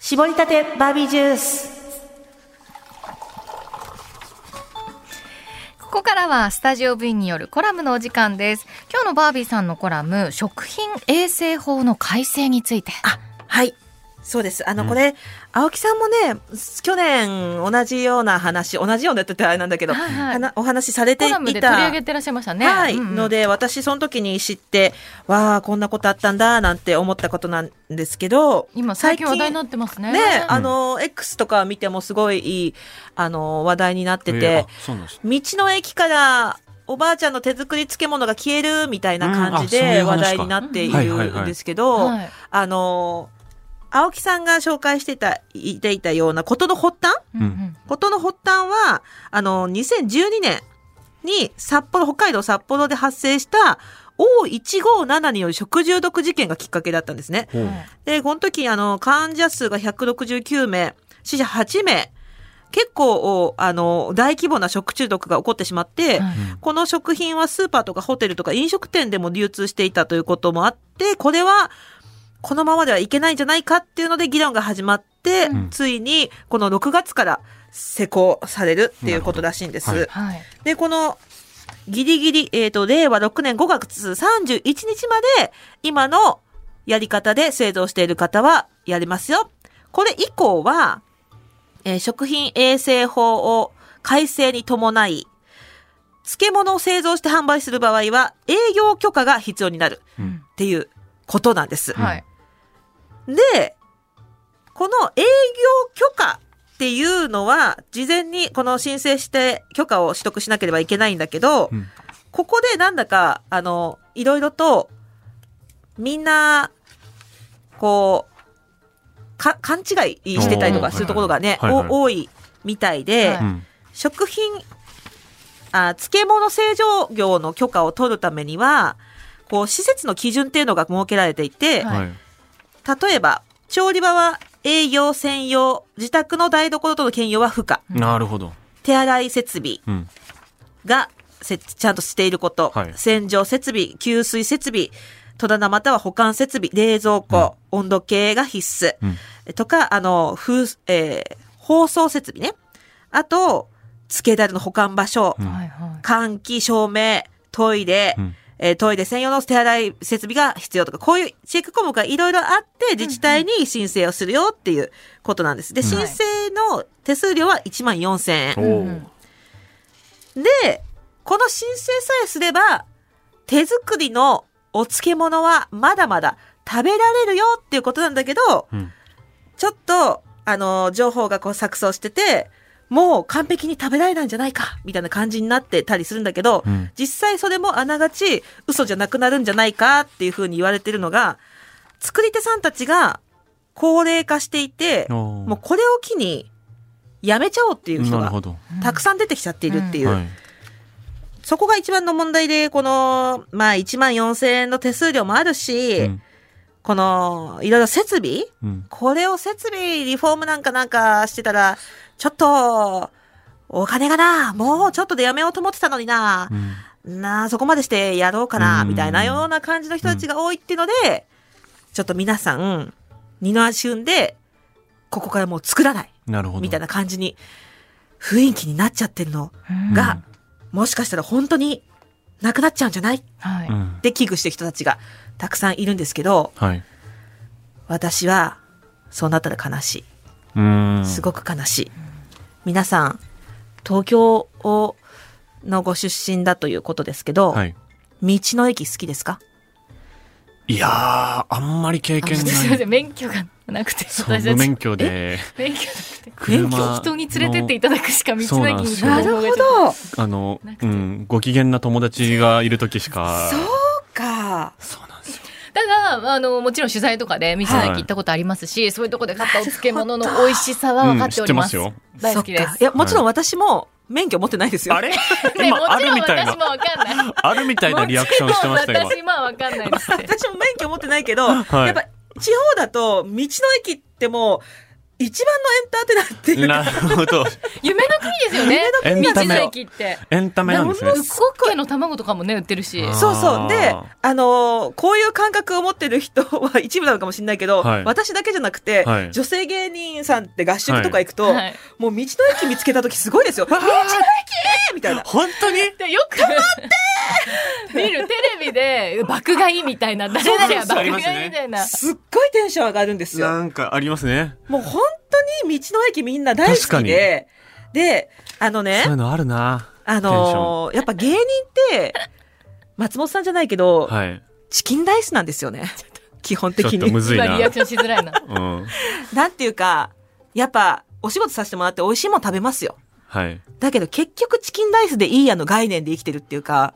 絞りたてバービージュース。ここからはスタジオ V によるコラムのお時間です。今日のバービーさんのコラム、食品衛生法の改正について。あ、はい。そうです。あの、これ、青木さんもね、去年同じような話、同じようなって言ったらあれなんだけど、はいはい。はなお話しされていコラムで取り上げてらっしゃいましたね。はい、うんうん。ので、私、その時に知って、わあ、こんなことあったんだ、なんて思ったことなんですけど、今最近話題になってますね。ね、あの、X とか見てもすごいいい、あの、話題になってて、えーあそうなんです。道の駅から、おばあちゃんの手作り漬物が消えるみたいな感じで話題になっているんですけど、はい。あの、青木さんが紹介してた、言っていたようなことの発端？うん。うんことの発端は、あの、2012年に札幌、北海道札幌で発生した O157 による食中毒事件がきっかけだったんですね。で、この時、あの、患者数が169名、死者8名、結構、あの、大規模な食中毒が起こってしまって、はい。この食品はスーパーとかホテルとか飲食店でも流通していたということもあって、これは、このままではいけないんじゃないかっていうので議論が始まって、うんついにこの6月から施行されるっていうことらしいんです。はい。で、この、ギリギリ、えっ、と、令和6年5月31日まで、今のやり方で製造している方はやりますよ。これ以降は、えー食品衛生法を改正に伴い、漬物を製造して販売する場合は、営業許可が必要になるうんっていうことなんです。はい。で、この営業許可っていうのは、事前にこの申請して許可を取得しなければいけないんだけど、うん。ここでなんだか、あの、いろいろと、みんな、こう、か、勘違いしてたりとかするところがね、はいはい。多いみたいで、はいうん。食品、あ、漬物製造業の許可を取るためには、こう、施設の基準っていうのが設けられていて、はいはい例えば、調理場は営業専用、自宅の台所との兼用は不可。なるほど。手洗い設備うん。がせちゃんとしていること。はい洗浄設備、給水設備、戸棚または保管設備、冷蔵庫、温度計が必須。うん。とか、あの、風、えー放送設備ね。あと、漬けだれの保管場所、うんはいはい。換気、照明、トイレ、うんえートイレ専用の手洗い設備が必要とか、こういうチェック項目がいろいろあって、自治体に申請をするよっていうことなんです。で、うん申請の手数料は1万4000円。おうんーで、この申請さえすれば、手作りのお漬物はまだまだ食べられるよっていうことなんだけど、うんちょっと、あの、情報がこう錯綜してて、もう完璧に食べられないんじゃないか、みたいな感じになってたりするんだけど、うん実際それもあながち嘘じゃなくなるんじゃないかっていうふうに言われてるのが、作り手さんたちが高齢化していて、もうこれを機にやめちゃおうっていう人が。たくさん出てきちゃっているっていう、はい。そこが一番の問題で、この、まあ1万4000円の手数料もあるし、うんこの、いろいろ設備？うん。これを設備、リフォームなんかなんかしてたら、ちょっと、お金がな、もうちょっとでやめようと思ってたのになう、んなあ、そこまでしてやろうかな、うんみたいなような感じの人たちが多いっていうので、ちょっと皆さん、二の足踏んで、ここからもう作らない、なるほど。みたいな感じに、雰囲気になっちゃってるのうんが、もしかしたら本当になくなっちゃうんじゃない？っはい。うん。て危惧してる人たちがたくさんいるんですけど、はい。私は、そうなったら悲しい。うん。すごく悲しい。皆さん、東京をのご出身だということですけど、はい。道の駅好きですか？いやー、あんまり経験ない。免許がなくて、そう、私た免許で、免許なくて。車人に連れてっていただくしか道の駅になんですよ行く方法がちょっとど。あのうん、ご機嫌な友達がいる時しか。そうか。そうなんですよ。ただ、あの、もちろん取材とかで道の駅行ったことありますし、そういうとこで買ったお漬物の美味しさは分かっております。うん知って大好きです。いや、もちろん私も免許持ってないですよ。あれ？ね、もちろんるみたいな私も、分かんない。あるみたいなリアクションしてました今もちろん。私も分かんないです。私も免許持ってないけど、はいやっぱ地方だと道の駅ってもう、一番のエンターテイナーっていうなるほど。夢 の国ですよね。道のエンタメ。駅って。エンタメなんですねな。るコッケの卵とかもね、売ってるし。そうそう。であのーこういう感覚を持ってる人は一部なのかもしれないけど、はい私だけじゃなくて、はい女性芸人さんって合宿とか行くと、はいもう道の駅見つけた時すごいですよ。道の駅みたいな。本当に？でよく見るテレビで爆買いみたいな 誰々は爆買いみたいな、すっごいテンション上がるんですよ。なんかありますね。もう本当に道の駅みんな大好きで、で、あのねそういう、のあるな。あのーやっぱ芸人って、松本さんじゃないけど、はい。チキンライスなんですよね。基本的ちょっとむに。ずいな。今リアクションしづらいなうん。なんていうか、やっぱ、お仕事させてもらって美味しいもの食べますよ。はい。だけど結局チキンライスでいいやの概念で生きてるっていうか、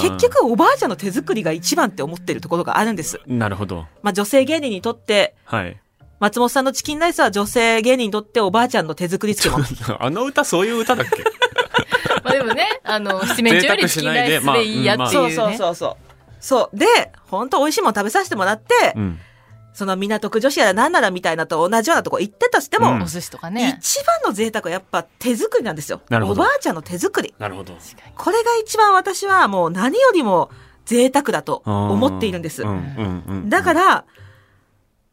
結局おばあちゃんの手作りが一番って思ってるところがあるんです。なるほど。まあ女性芸人にとって、はい。松本さんのチキンライスは女性芸人にとっておばあちゃんの手作り漬物。あの歌そういう歌だっけ？まあでもねあの七面鳥よりチキンライスでいいやっていうね、そうそうそうそう。そう。で、本当美味しいもの食べさせてもらって、うん。その港区女子やら何ならみたいなと同じようなとこ行ってたとしても、うんお寿司とかね一番の贅沢はやっぱ手作りなんですよ。なるほどおばあちゃんの手作り。なるほど。これが一番私はもう何よりも贅沢だと思っているんですうん。うんうん。だから、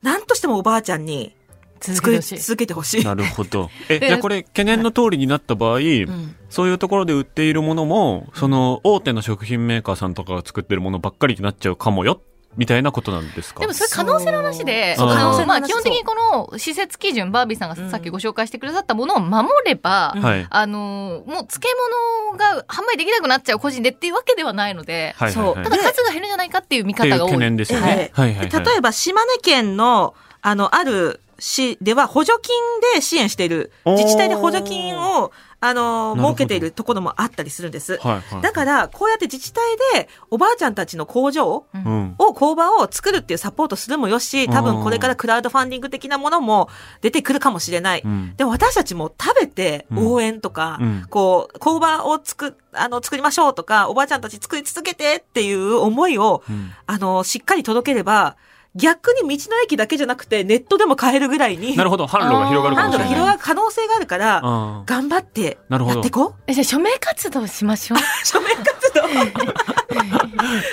何としてもおばあちゃんに作り続けてほしい。なるほど。え、でじゃあこれ、懸念の通りになった場合、んそういうところで売っているものも、その、大手の食品メーカーさんとかが作ってるものばっかりになっちゃうかもよ、みたいなことなんですか？でもそれ可能性の話で、可能性の、まあ、基本的にこの施設基準、バービーさんがさっきご紹介してくださったものを守れば、うんはい。あの、もう漬物が販売できなくなっちゃう個人でっていうわけではないので、はいはいはい。そうただ数が減るんじゃないかっていう見方が多い。いね。はいはいはい。で例えば島根県の、あの、ある市では補助金で支援している、自治体で補助金を、あの、設けているところもあったりするんです。はいはい。だから、こうやって自治体でおばあちゃんたちの工場うん。を、工場を作るっていうサポートするもよし、多分これからクラウドファンディング的なものも出てくるかもしれない。うんでも私たちも食べてうん応援とか、うんこう、工場を作、あの、作りましょうとか、おばあちゃんたち作り続けてっていう思いを、うんあの、しっかり届ければ、逆に道の駅だけじゃなくて、ネットでも買えるぐらいに、なるほど。販路が広がるか販路がもしれない。広がる可能性があるから、頑張ってなるほどやっていこう。えじゃあ署名活動しましょう。署名活動？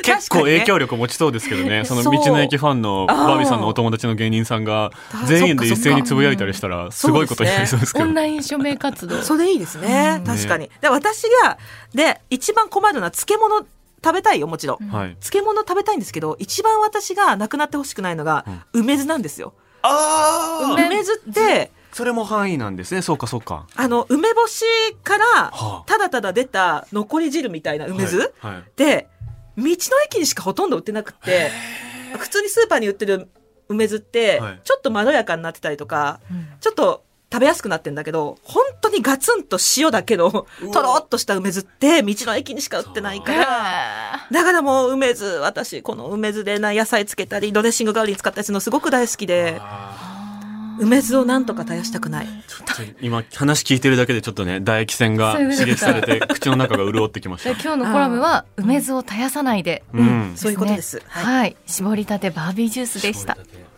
結構影響力持ちそうですけどね。その道の駅ファンのバービーさんのお友達の芸人さんが全員で一斉につぶやいたりしたらすごいことになりそうですけどオン。ライン署名活動。それいいですね。確かに。で、私が、で、一番困るのは漬物食べたいよ、もちろん。はい。漬物食べたいんですけど、一番私がなくなってほしくないのが、梅酢なんですよ。あ梅酢って、それも範囲なんですね。そうかそうか。あの、梅干しからはあ、ただただ出た残り汁みたいな梅酢、はいはいで、道の駅にしかほとんど売ってなくって、普通にスーパーに売ってる梅酢ってはい、ちょっとまろやかになってたりとか、うんちょっと食べやすくなってんだけど、本当にガツンと塩だけの、とろっとした梅酢って、道の駅にしか売ってないから、だからもう梅酢、私、この梅酢でな野菜つけたり、ドレッシング代わりに使ったりするのすごく大好きで、梅酢をなんとか絶やしたくない。ちょっと今話聞いてるだけでちょっとね、唾液腺が刺激されて口の中が潤ってきましでた。今日のコラムは梅酢を絶やさないで。うん。そういうことです。はいはい。絞りたてバービージュースでした。絞りたて